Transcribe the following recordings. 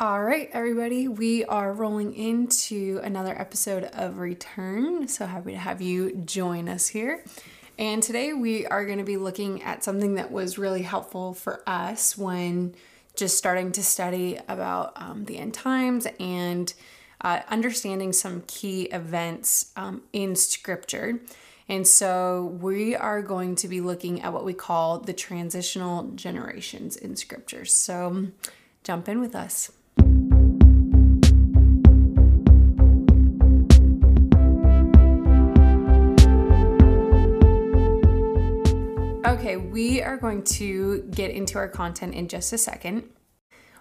All right, everybody, we are rolling into another episode of Return. So happy to have you join us here. And today we are going to be looking at something that was really helpful for us when just starting to study about um, the end times and uh, understanding some key events um, in Scripture. And so we are going to be looking at what we call the transitional generations in Scripture. So jump in with us. Okay, we are going to get into our content in just a second.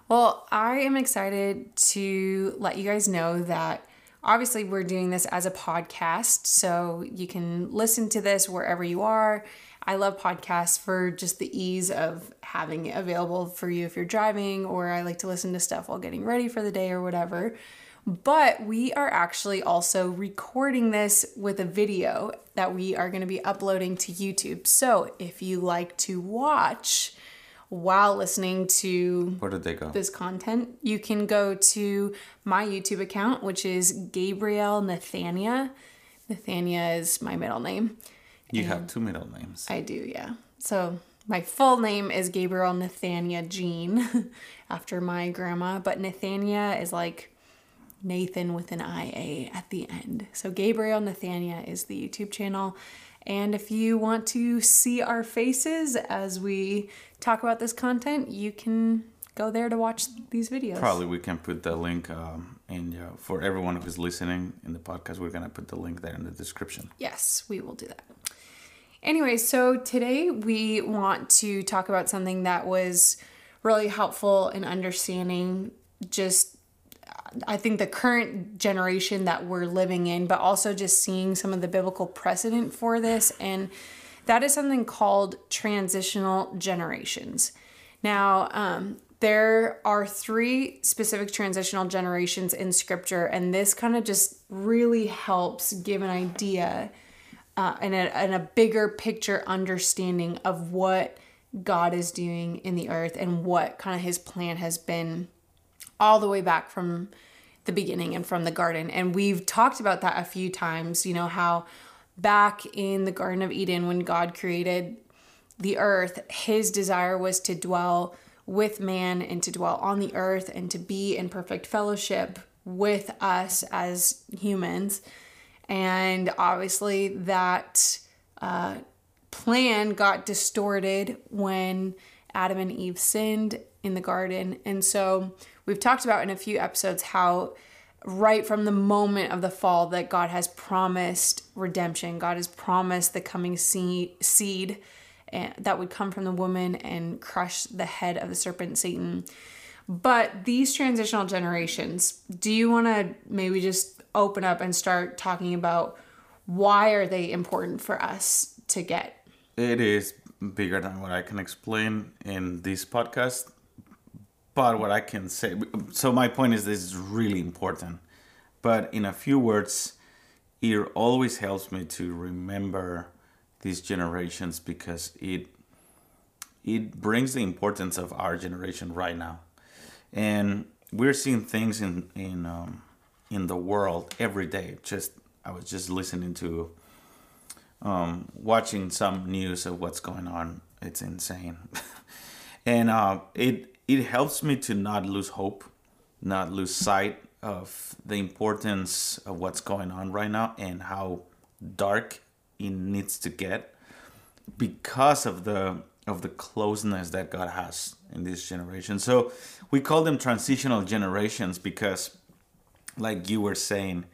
Well, I am excited to let you guys know that obviously we're doing this as a podcast, so you can listen to this wherever you are. I love podcasts for just the ease of having it available for you if you're driving, or I like to listen to stuff while getting ready for the day or whatever. But we are actually also recording this with a video that we are going to be uploading to YouTube. So if you like to watch, while listening to Where did they go? this content, you can go to my YouTube account, which is Gabrielle Nathania. Nathania is my middle name. You have two middle names. I do, yeah. So my full name is Gabriel Nathania Jean, after my grandma, but Nathania is like Nathan with an IA at the end. So Gabriel Nathania is the YouTube channel. And if you want to see our faces as we talk about this content, you can go there to watch these videos. Probably we can put the link um, in uh, for everyone who's listening in the podcast. We're gonna put the link there in the description. Yes, we will do that. Anyway, so today we want to talk about something that was really helpful in understanding just I think the current generation that we're living in, but also just seeing some of the biblical precedent for this. And that is something called transitional generations. Now, um, there are three specific transitional generations in scripture, and this kind of just really helps give an idea uh, and, a, and a bigger picture understanding of what God is doing in the earth and what kind of his plan has been all the way back from the beginning and from the garden. And we've talked about that a few times, you know, how back in the Garden of Eden, when God created the earth, his desire was to dwell with man and to dwell on the earth and to be in perfect fellowship with us as humans. And obviously, that uh, plan got distorted when Adam and Eve sinned in the garden. And so we've talked about in a few episodes how right from the moment of the fall that God has promised redemption. God has promised the coming seed, eh, that would come from the woman and crush the head of the serpent Satan. But these transitional generations, do you want to maybe just open up and start talking about why are they important for us to get? It is bigger than what I can explain in this podcast. But what I can say, so my point is this is really important. But in a few words, it always helps me to remember these generations because it it brings the importance of our generation right now, and we're seeing things in in um, in the world every day. Just I was just listening to um, watching some news of what's going on. It's insane, and uh, it it helps me to not lose hope, not lose sight of the importance of what's going on right now and how dark it needs to get because of the of the closeness that God has in this generation. So we call them transitional generations because like you were saying,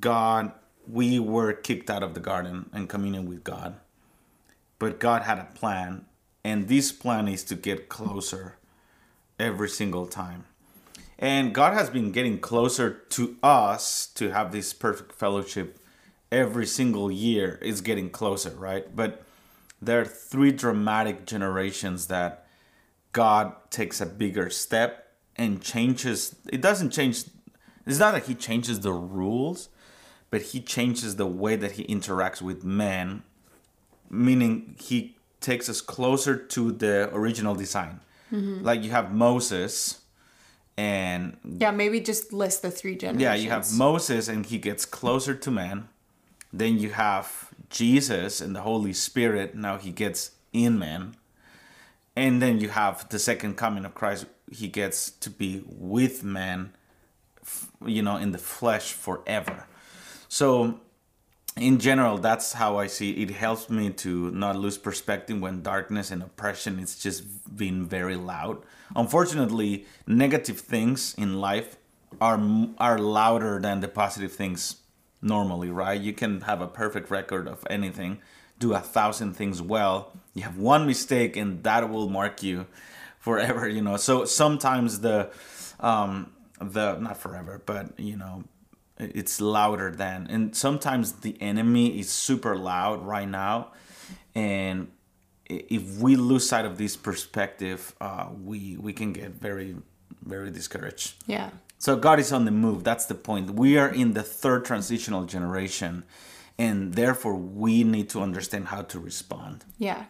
God we were kicked out of the garden and communion with God. But God had a plan, and this plan is to get closer every single time. And God has been getting closer to us to have this perfect fellowship every single year. It's getting closer, right? But there are three dramatic generations that God takes a bigger step and changes. It doesn't change, it's not that He changes the rules, but He changes the way that He interacts with men, meaning He takes us closer to the original design. Mm-hmm. Like you have Moses, and Yeah, maybe just list the three generations. yeah, you have Moses and he gets closer to man. Then you have Jesus and the Holy Spirit. Now he gets in man. And then you have the second coming of Christ. He gets to be with man, you know, in the flesh forever. So, in general, that's how I see it. It helps me to not lose perspective when darkness and oppression is just being very loud. Unfortunately, negative things in life are are louder than the positive things normally, right? You can have a perfect record of anything, do a thousand things well. You have one mistake, and that will mark you forever. You know. So sometimes the um, the not forever, but you know, it's louder than and sometimes the enemy is super loud right now. And if we lose sight of this perspective uh, we we can get very very discouraged. Yeah. so god is on the move. That's the point. We are in the third transitional generation and therefore we need to understand how to respond. Yeah.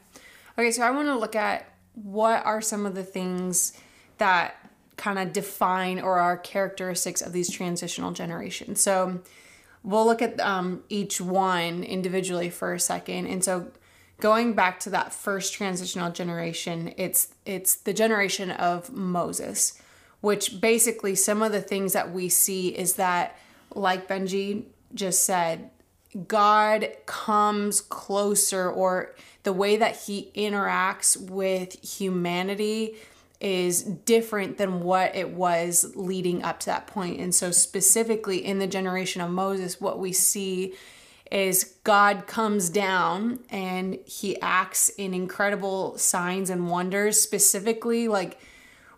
Okay, so I want to look at what are some of the things that kind of define or are characteristics of these transitional generations. So we'll look at um, each one individually for a second. And so going back to that first transitional generation, it's it's the generation of Moses, which basically some of the things that we see is that, like Benji just said, God comes closer, or the way that he interacts with humanity is different than what it was leading up to that point. And so, specifically in the generation of Moses, what we see is God comes down and he acts in incredible signs and wonders. Specifically, like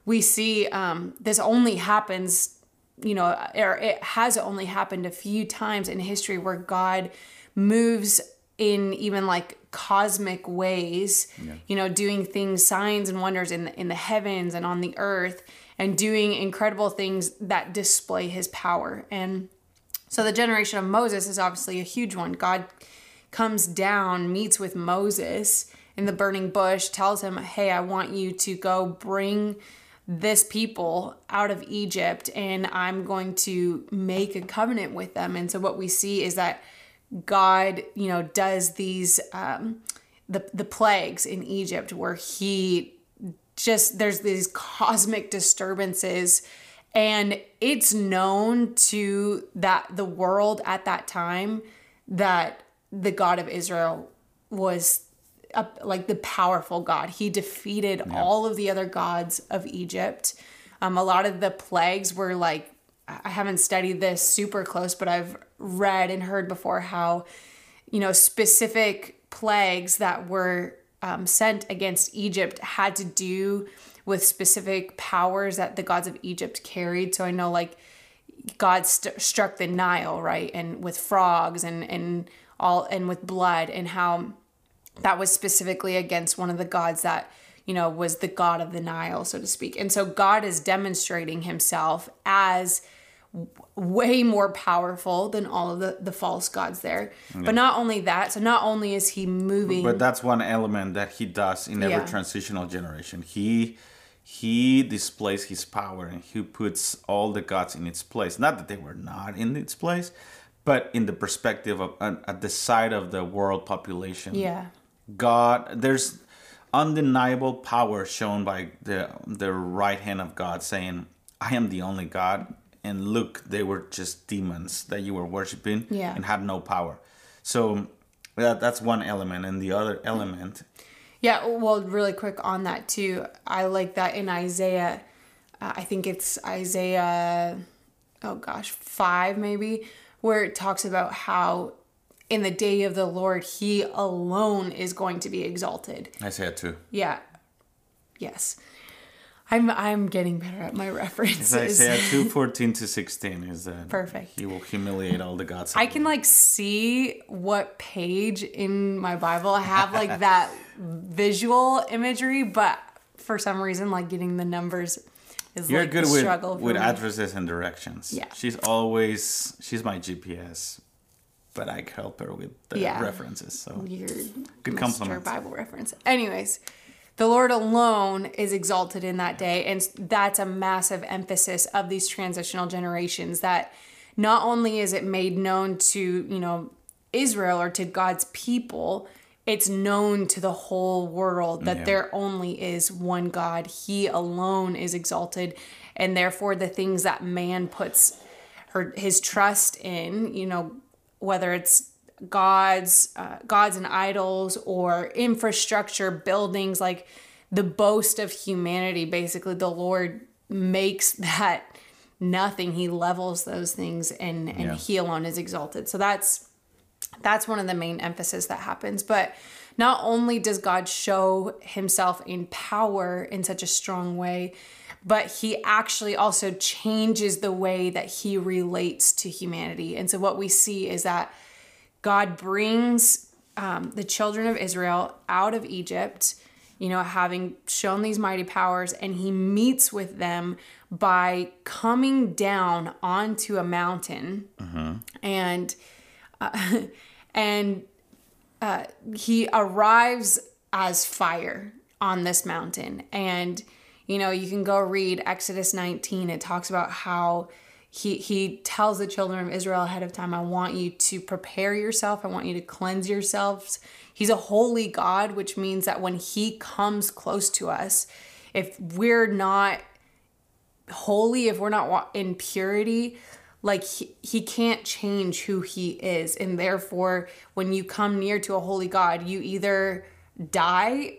we see um, this only happens you know, or it has only happened a few times in history where God moves in even like cosmic ways, you know, doing things, signs and wonders in the, in the heavens and on the earth, and doing incredible things that display His power. And so the generation of Moses is obviously a huge one. God comes down, meets with Moses in the burning bush, tells him, Hey, I want you to go bring this people out of Egypt and I'm going to make a covenant with them. And so what we see is that God, you know, does these um the the plagues in Egypt where he just there's these cosmic disturbances and it's known to that the world at that time that the God of Israel was a, like the powerful God. He defeated all of the other gods of Egypt. Um, a lot of the plagues were like I haven't studied this super close, but I've read and heard before how you know specific plagues that were um, sent against Egypt had to do with specific powers that the gods of Egypt carried. So I know like God st- struck the Nile, right, and with frogs and and all and with blood, and how that was specifically against one of the gods that you know was the god of the Nile, so to speak. And so God is demonstrating Himself as way more powerful than all of the, the false gods there. But not only that, so not only is he moving But that's one element that he does in every Yeah. transitional generation. He he displays his power and he puts all the gods in its place. Not that they were not in its place, but in the perspective of uh, at the side of the world population. Yeah. God, there's undeniable power shown by the the right hand of God, saying, "I am the only God." And look, they were just demons that you were worshiping Yeah. and had no power. So that, that's one element, and the other element Yeah, well, really quick on that too. I like that in Isaiah. Uh, I think it's Isaiah, oh gosh, five maybe, where it talks about how in the day of the Lord, He alone is going to be exalted. Isaiah two. Yeah. Yes. I'm I'm getting better at my references. i Isaiah two fourteen to sixteen is that Perfect. He will humiliate all the gods. I can like see what page in my Bible I have like that visual imagery, but for some reason, like getting the numbers is You're like good a with struggle with me. addresses and directions. Yeah. she's always she's my GPS, but I help her with the Yeah. references. So Weird, Good compliment. Bible reference. Anyways, the Lord alone is exalted in that day. And that's a massive emphasis of these transitional generations that not only is it made known to, you know, Israel or to God's people, it's known to the whole world that Yeah. there only is one God. He alone is exalted. And therefore, the things that man puts her, his trust in, you know, whether it's gods, uh, gods and idols, or infrastructure, buildings, like the boast of humanity, basically, the Lord makes that nothing. He levels those things and, and Yeah. he alone is exalted. So that's that's one of the main emphasis that happens but not only does god show himself in power in such a strong way but he actually also changes the way that he relates to humanity and so what we see is that god brings um, the children of israel out of egypt you know having shown these mighty powers and he meets with them by coming down onto a mountain. And uh, and uh, he arrives as fire on this mountain. And you know you can go read exodus 19 it talks about how he he tells the children of israel ahead of time i want you to prepare yourself. I want you to cleanse yourselves. He's a holy god which means that when he comes close to us if we're not holy if we're not in purity like he, he can't change who he is. And therefore when you come near to a holy god you either die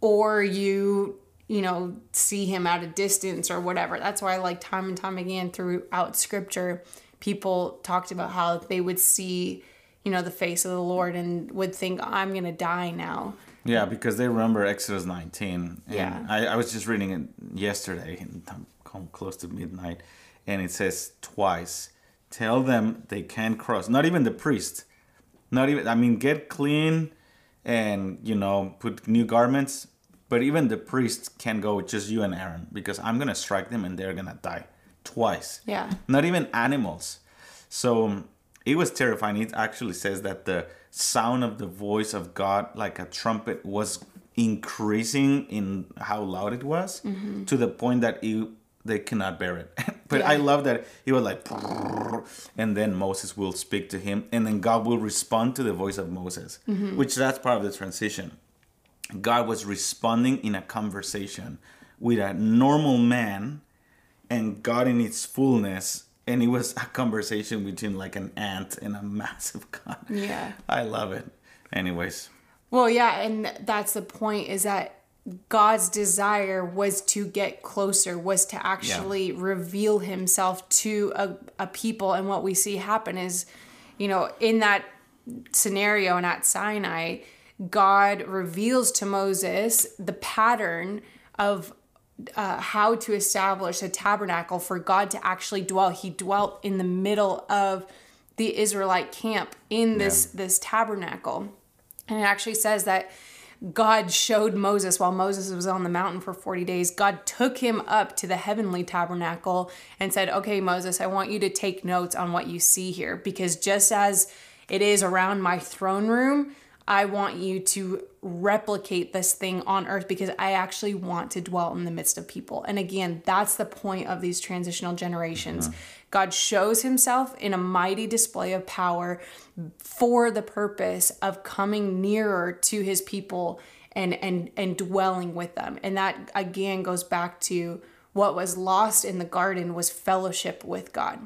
or you you know see him at a distance or whatever that's why like time and time again throughout scripture people talked about how they would see you know the face of the lord and would think i'm gonna die now Yeah, because they remember Exodus 19. And Yeah. I, I was just reading it yesterday, and I'm come close to midnight, and it says twice, tell them they can't cross. Not even the priest. Not even, I mean, get clean and, you know, put new garments. But even the priests can go with just you and Aaron because I'm to strike them and they're to die twice. Yeah. Not even animals. So it was terrifying. It actually says that the sound of the voice of God, like a trumpet, was increasing in how loud it was mm-hmm. to the point that it, they cannot bear it. but I love that he was like, and then Moses will speak to him, and then God will respond to the voice of Moses, mm-hmm. which that's part of the transition. God was responding in a conversation with a normal man and God in its fullness. And it was a conversation between like an ant and a massive God. Yeah. I love it. Anyways, Well, yeah, and that's the point is that God's desire was to get closer, was to actually reveal himself to a, a people. And what we see happen is, you know, in that scenario and at Sinai, God reveals to Moses the pattern of uh, how to establish a tabernacle for God to actually dwell. He dwelt in the middle of the Israelite camp in this this tabernacle. And it actually says that God showed Moses while Moses was on the mountain for 40 days. God took him up to the heavenly tabernacle and said, Okay, Moses, I want you to take notes on what you see here because just as it is around my throne room, I want you to replicate this thing on earth because I actually want to dwell in the midst of people. And again, that's the point of these transitional generations. Mm-hmm. God shows himself in a mighty display of power for the purpose of coming nearer to his people and and and dwelling with them. And that again goes back to what was lost in the garden was fellowship with God.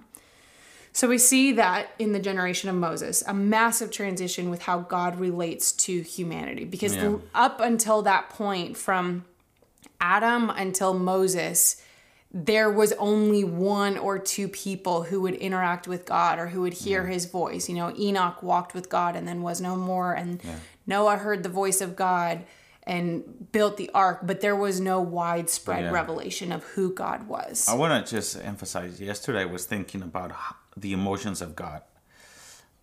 So we see that in the generation of Moses, a massive transition with how God relates to humanity. Because Yeah. up until that point, from Adam until Moses, there was only one or two people who would interact with God or who would hear his voice. You know, Enoch walked with God and then was no more, and Noah heard the voice of God and built the ark, but there was no widespread Yeah. revelation of who God was. I want to just emphasize yesterday I was thinking about the emotions of God,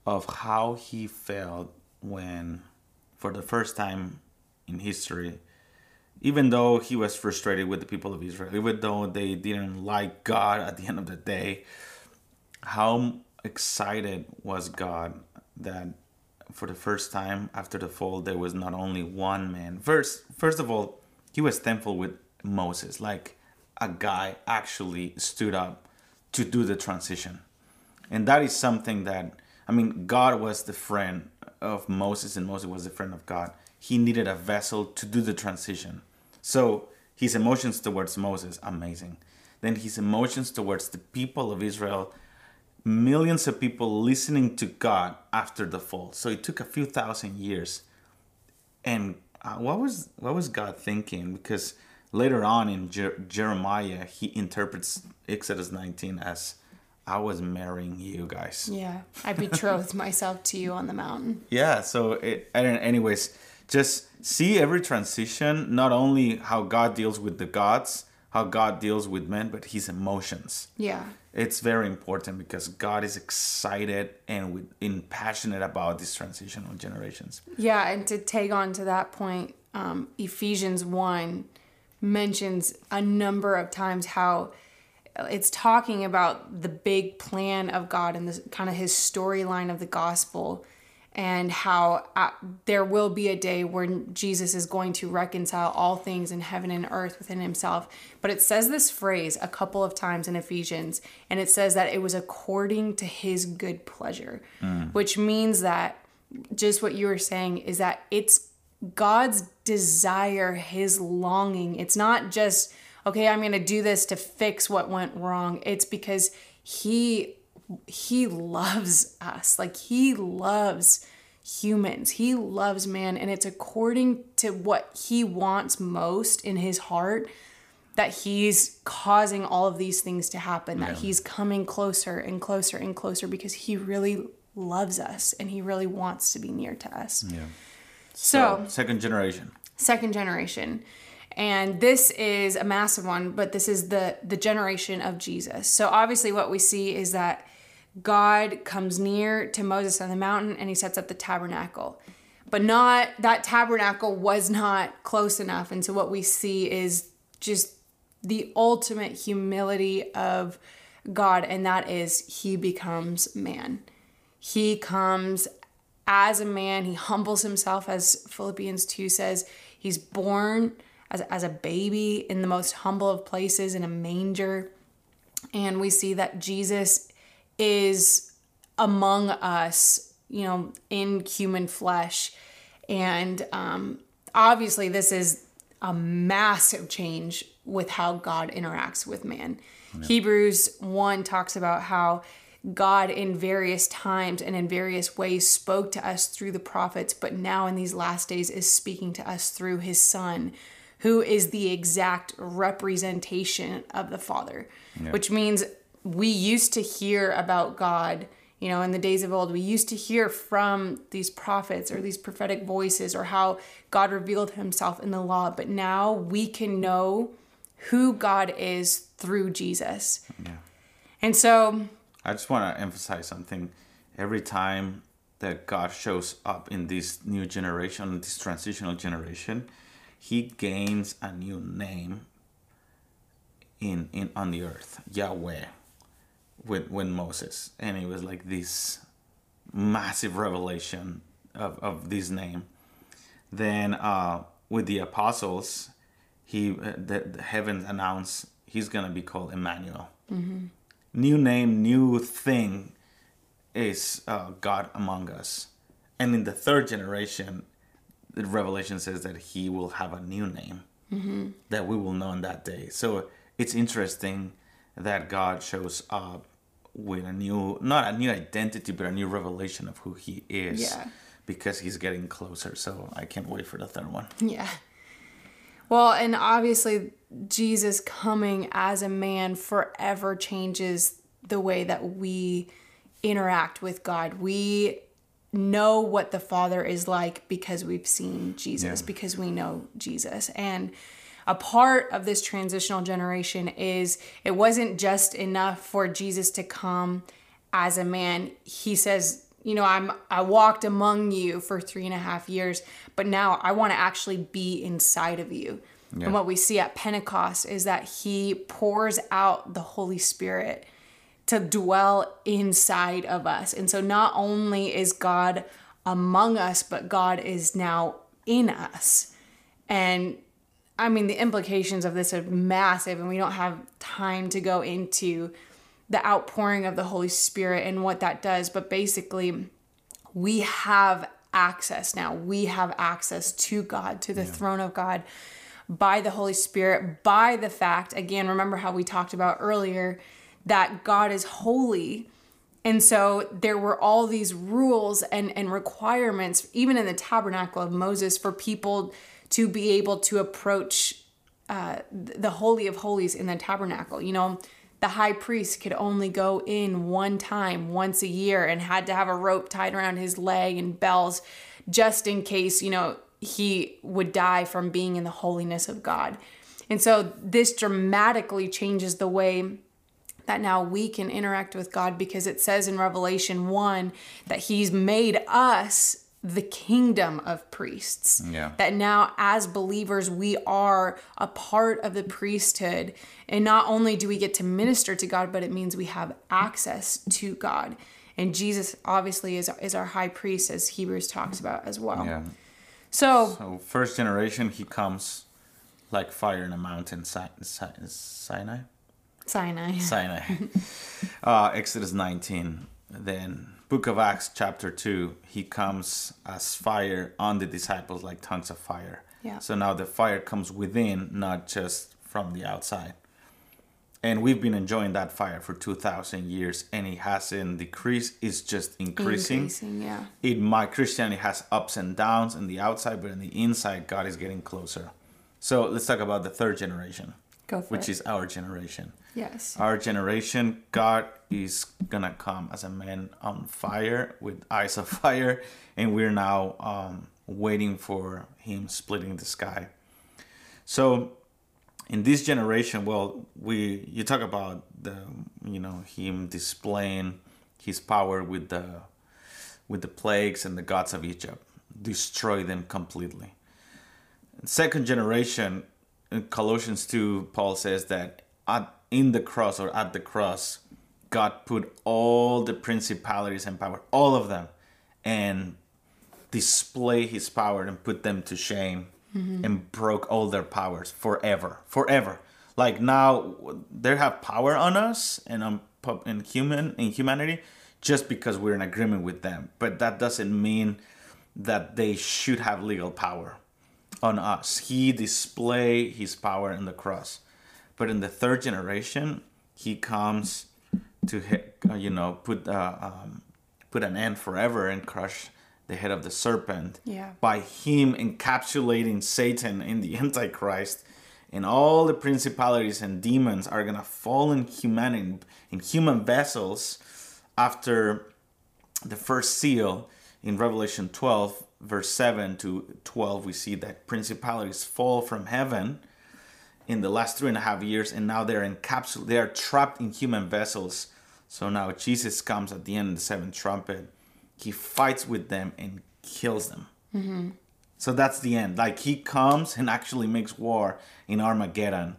of how he felt when, for the first time in history, even though he was frustrated with the people of Israel, even though they didn't like God at the end of the day, how excited was God that for the first time after the fall there was not only one man. First, first of all, he was thankful with Moses, like a guy actually stood up to do the transition. And that is something that, I mean, God was the friend of Moses and Moses was the friend of God. He needed a vessel to do the transition. So his emotions towards Moses, amazing. Then his emotions towards the people of Israel, millions of people listening to God after the fall. So it took a few thousand years. And uh, what was what was God thinking? Because later on in Jer- Jeremiah, he interprets Exodus 19 as I was marrying you guys. Yeah, I betrothed myself to you on the mountain. Yeah, so it and anyways, just see every transition, not only how God deals with the gods, how God deals with men, but his emotions. Yeah. It's very important because God is excited and with, in passionate about this transitional generations. Yeah, and to take on to that point, um, Ephesians 1 mentions a number of times how it's talking about the big plan of God and the kind of his storyline of the gospel and how uh, there will be a day when Jesus is going to reconcile all things in heaven and earth within himself. But it says this phrase a couple of times in Ephesians, and it says that it was according to his good pleasure, mm. which means that just what you were saying is that it's God's desire, his longing. It's not just, okay, I'm going to do this to fix what went wrong. It's because he he loves us. Like he loves humans. He loves man and it's according to what he wants most in his heart that he's causing all of these things to happen, that he's coming closer and closer and closer because he really loves us and he really wants to be near to us. Yeah. So, so second generation. Second generation and this is a massive one but this is the the generation of jesus so obviously what we see is that God comes near to Moses on the mountain and he sets up the tabernacle. But not that tabernacle was not close enough. And so what we see is just the ultimate humility of God, and that is he becomes man. He comes as a man, he humbles himself, as Philippians 2 says. He's born as, as a baby in the most humble of places in a manger. And we see that Jesus is among us, you know, in human flesh. And um, obviously, this is a massive change with how God interacts with man. Yeah. Hebrews 1 talks about how God, in various times and in various ways, spoke to us through the prophets, but now in these last days is speaking to us through his Son, who is the exact representation of the Father, yeah. which means we used to hear about God, you know, in the days of old, we used to hear from these prophets or these prophetic voices or how God revealed himself in the law, but now we can know who God is through Jesus. Yeah. And so I just want to emphasize something. Every time that God shows up in this new generation, this transitional generation, he gains a new name in in on the earth, Yahweh with with Moses, and it was like this massive revelation of of this name. Then uh, with the apostles, he uh, the, the heavens announced he's gonna be called Emmanuel. Mm-hmm. New name, new thing is uh, God among us. And in the third generation, the Revelation says that he will have a new name mm-hmm. that we will know in that day. So it's interesting that God shows up with a new not a new identity but a new revelation of who he is yeah. because he's getting closer so i can't wait for the third one yeah well and obviously jesus coming as a man forever changes the way that we interact with god we know what the father is like because we've seen jesus yeah. because we know jesus and a part of this transitional generation is it wasn't just enough for Jesus to come as a man. He says, you know, I'm I walked among you for three and a half years, but now I want to actually be inside of you. Yeah. And what we see at Pentecost is that he pours out the Holy Spirit to dwell inside of us. And so not only is God among us, but God is now in us. And I mean, the implications of this are massive, and we don't have time to go into the outpouring of the Holy Spirit and what that does. But basically, we have access now. We have access to God, to the yeah. throne of God by the Holy Spirit, by the fact, again, remember how we talked about earlier that God is holy. And so there were all these rules and, and requirements, even in the tabernacle of Moses, for people to be able to approach uh, the Holy of Holies in the tabernacle. You know, the high priest could only go in one time, once a year, and had to have a rope tied around his leg and bells just in case, you know, he would die from being in the holiness of God. And so this dramatically changes the way that now we can interact with God because it says in Revelation 1 that he's made us the kingdom of priests. Yeah. That now, as believers, we are a part of the priesthood. And not only do we get to minister to God, but it means we have access to God. And Jesus obviously is, is our high priest, as Hebrews talks about as well. Yeah. So, so first generation, he comes like fire in a mountain, Sinai? Sinai. Sinai. uh, Exodus 19. Then book of Acts chapter 2, he comes as fire on the disciples like tongues of fire. Yeah. So now the fire comes within, not just from the outside. And we've been enjoying that fire for 2,000 years and it hasn't decreased, it's just increasing. Increasing, yeah. It, my Christianity has ups and downs in the outside, but in the inside, God is getting closer. So let's talk about the third generation, which it. is our generation. Yes. Our generation, God is gonna come as a man on fire with eyes of fire, and we're now um, waiting for Him splitting the sky. So, in this generation, well, we you talk about the you know Him displaying His power with the with the plagues and the gods of Egypt, destroy them completely. Second generation, in Colossians two, Paul says that at in the cross or at the cross, God put all the principalities and power, all of them, and display his power and put them to shame mm-hmm. and broke all their powers forever. Forever. Like now they have power on us and on in human in humanity just because we're in agreement with them. But that doesn't mean that they should have legal power on us. He display his power in the cross. But in the third generation, he comes to uh, you know put uh, um, put an end forever and crush the head of the serpent yeah. by him encapsulating Satan in the Antichrist and all the principalities and demons are gonna fall in human in human vessels after the first seal in Revelation 12 verse 7 to 12 we see that principalities fall from heaven in the last three and a half years, and now they're encapsulated, they are trapped in human vessels. So now Jesus comes at the end of the seventh trumpet. He fights with them and kills them. Mm-hmm. So that's the end. Like he comes and actually makes war in Armageddon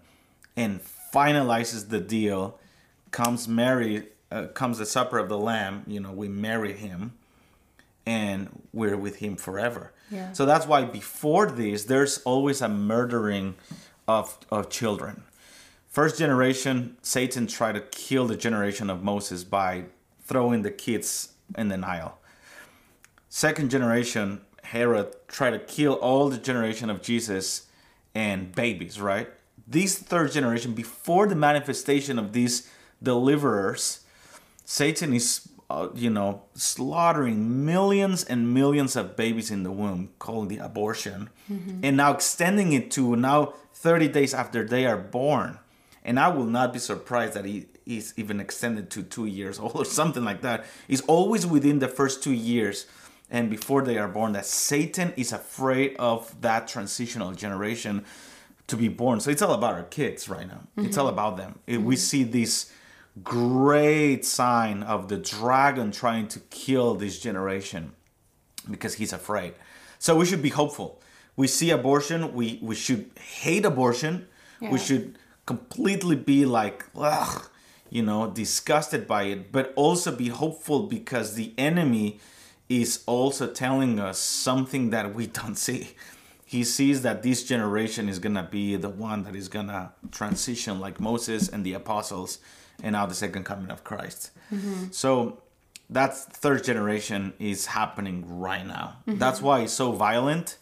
and finalizes the deal. Comes Mary, uh, comes the supper of the Lamb. You know, we marry him and we're with him forever. Yeah. So that's why before this, there's always a murdering of, of children. First generation, Satan tried to kill the generation of Moses by throwing the kids in the Nile. Second generation, Herod tried to kill all the generation of Jesus and babies, right? This third generation, before the manifestation of these deliverers, Satan is, uh, you know, slaughtering millions and millions of babies in the womb, called the abortion, mm-hmm. and now extending it to now 30 days after they are born. And I will not be surprised that he is even extended to two years old or something like that. It's always within the first two years and before they are born that Satan is afraid of that transitional generation to be born. So it's all about our kids right now. Mm-hmm. It's all about them. Mm-hmm. We see this great sign of the dragon trying to kill this generation because he's afraid. So we should be hopeful we see abortion, we we should hate abortion. Yeah. We should completely be like, ugh, you know, disgusted by it, but also be hopeful because the enemy is also telling us something that we don't see. he sees that this generation is gonna be the one that is gonna transition like Moses and the apostles, and now the second coming of Christ. So that third generation is happening right now. That's why it's so violent.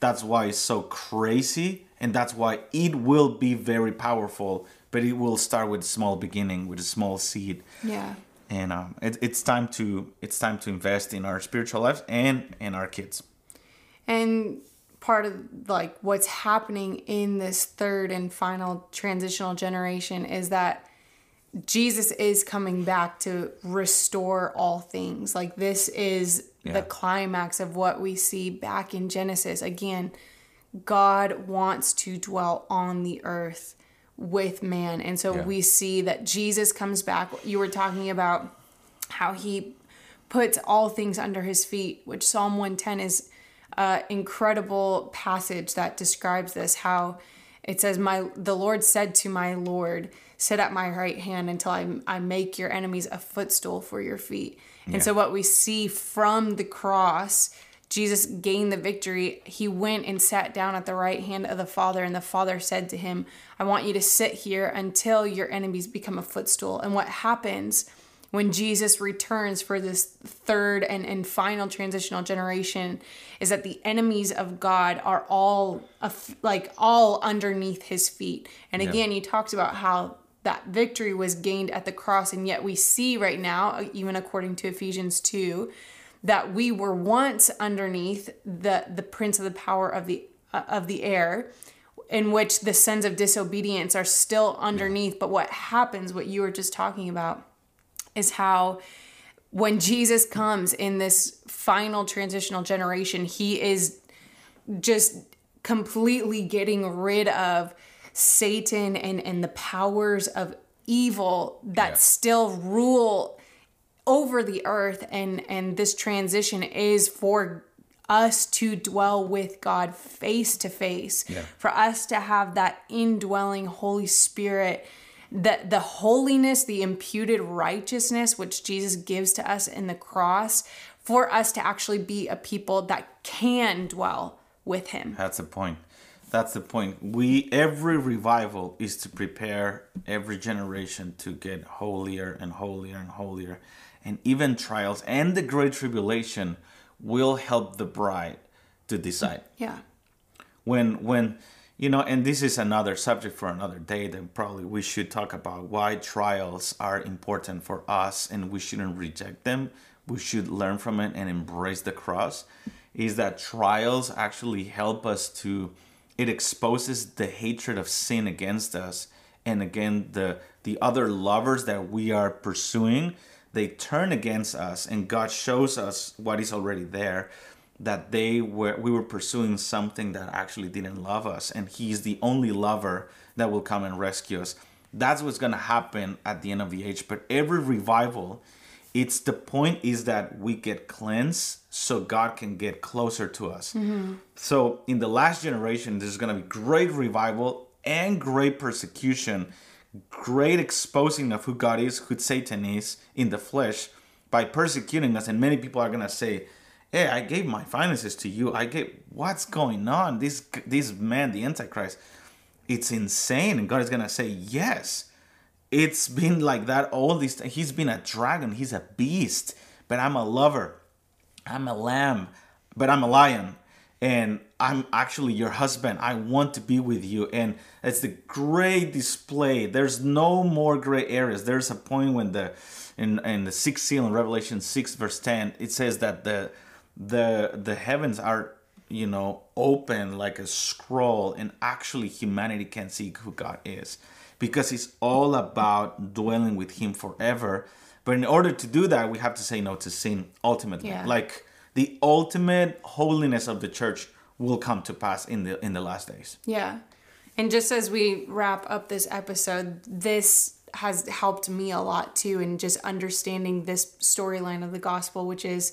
That's why it's so crazy, and that's why it will be very powerful. But it will start with a small beginning, with a small seed Yeah. and um, it, it's time to it's time to invest in our spiritual lives and in our kids And part of like what's happening in this third and final transitional generation is that Jesus is coming back to restore all things. Like this is Yeah. the climax of what we see back in Genesis. Again, God wants to dwell on the earth with man. And so Yeah. we see that Jesus comes back. You were talking about how he puts all things under his feet, which Psalm 110 is an incredible passage that describes this how it says my the Lord said to my Lord sit at my right hand until I, I make your enemies a footstool for your feet. And so what we see from the cross Jesus gained the victory. He went and sat down at the right hand of the Father, and the Father said to him, I want you to sit here until your enemies become a footstool. And what happens when Jesus returns for this third and, and final transitional generation is that the enemies of God are all like all underneath his feet. And Yeah. again, he talks about how that victory was gained at the cross, and yet we see right now, even according to Ephesians 2, that we were once underneath the the prince of the power of the uh, of the air in which the sons of disobedience are still underneath. But what happens what you were just talking about is how when Jesus comes in this final transitional generation he is just completely getting rid of Satan and and the powers of evil that Yeah. still rule over the earth and and this transition is for us to dwell with God face to face Yeah. for us to have that indwelling holy spirit that the holiness the imputed righteousness which Jesus gives to us in the cross for us to actually be a people that can dwell with him That's the point. That's the point. We every revival is to prepare every generation to get holier and holier and holier. And even trials and the great tribulation will help the bride to decide. yeah When when you know, and this is another subject for another day that probably we should talk about why trials are important for us and we shouldn't reject them. We should learn from it and embrace the cross. Is that trials actually help us to it exposes the hatred of sin against us. And again the the other lovers that we are pursuing they turn against us. And god shows us what is already there that they were we were pursuing something that actually didn't love us. And he's the only lover that will come and rescue us. That's what's going to happen at the end of the age. But every revival it's the point is that we get cleansed so god can get closer to us. Mm-hmm. So in the last generation there's going to be great revival and great persecution great exposing of who god is who satan is in the flesh by persecuting us. And many people are going to say hey i gave my finances to you. I gave what's going on? This this man the antichrist it's insane. And god is going to say yes it's been like that all these he's been a dragon he's a beast but i'm a lover. I'm a lamb but i'm a lion. And i'm actually your husband. I want to be with you. And it's the great display. There's no more gray areas. There's a point when the in in the sixth seal in revelation 6 verse 10 it says that the the the heavens are you know open like a scroll and actually humanity can see who god is because it's all about dwelling with him forever but in order to do that we have to say no to sin ultimately Yeah. like the ultimate holiness of the church will come to pass in the in the last days Yeah. And just as we wrap up this episode, this has helped me a lot too in just understanding this storyline of the gospel, which is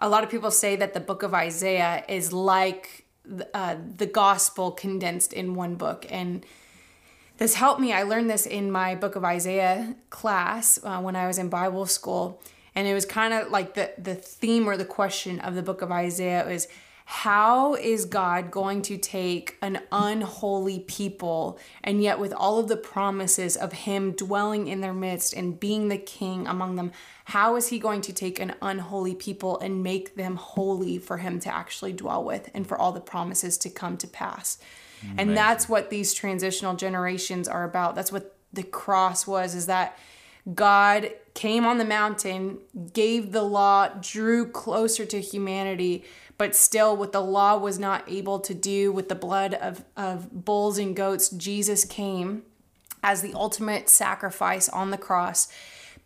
a lot of people say that the book of Isaiah is like uh, the gospel condensed in one book. And this helped me. I learned this in my book of Isaiah class uh, when I was in Bible school. And it was kind of like the, the theme or the question of the book of Isaiah is how is God going to take an unholy people and yet with all of the promises of Him dwelling in their midst and being the king among them, how is He going to take an unholy people and make them holy for Him to actually dwell with and for all the promises to come to pass? Amazing. And that's what these transitional generations are about. That's what the cross was, is that God came on the mountain, gave the law, drew closer to humanity, but still what the law was not able to do with the blood of, of bulls and goats, Jesus came as the ultimate sacrifice on the cross,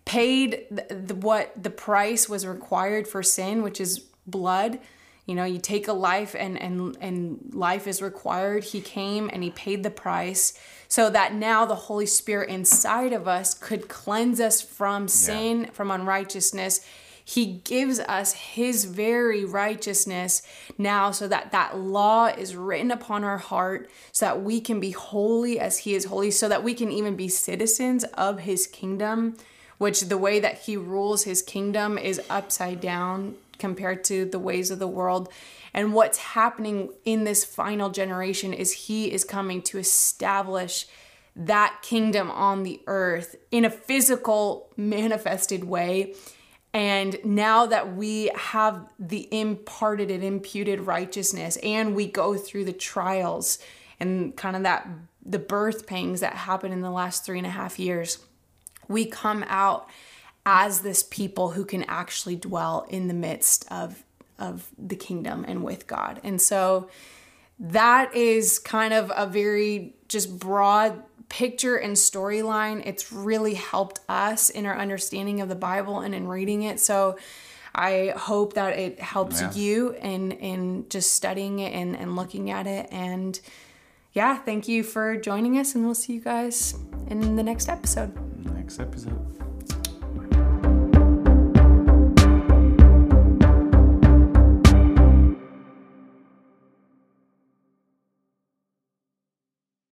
paid the, the, what the price was required for sin, which is blood. You know, you take a life and and and life is required. He came and he paid the price so that now the Holy Spirit inside of us could cleanse us from sin, yeah. from unrighteousness he gives us His very righteousness now so that that law is written upon our heart so that we can be holy as He is holy, so that we can even be citizens of His kingdom, which the way that He rules His kingdom is upside down compared to the ways of the world. And what's happening in this final generation is He is coming to establish that kingdom on the earth in a physical, manifested way. And now that we have the imparted and imputed righteousness, and we go through the trials and kind of that the birth pangs that happened in the last three and a half years, we come out as this people who can actually dwell in the midst of of the kingdom and with God. And so that is kind of a very just broad picture and storyline. It's really helped us in our understanding of the Bible and in reading it. So I hope that it helps yeah. you in in just studying it and, and looking at it. And yeah, thank you for joining us and we'll see you guys in the next episode. Next episode.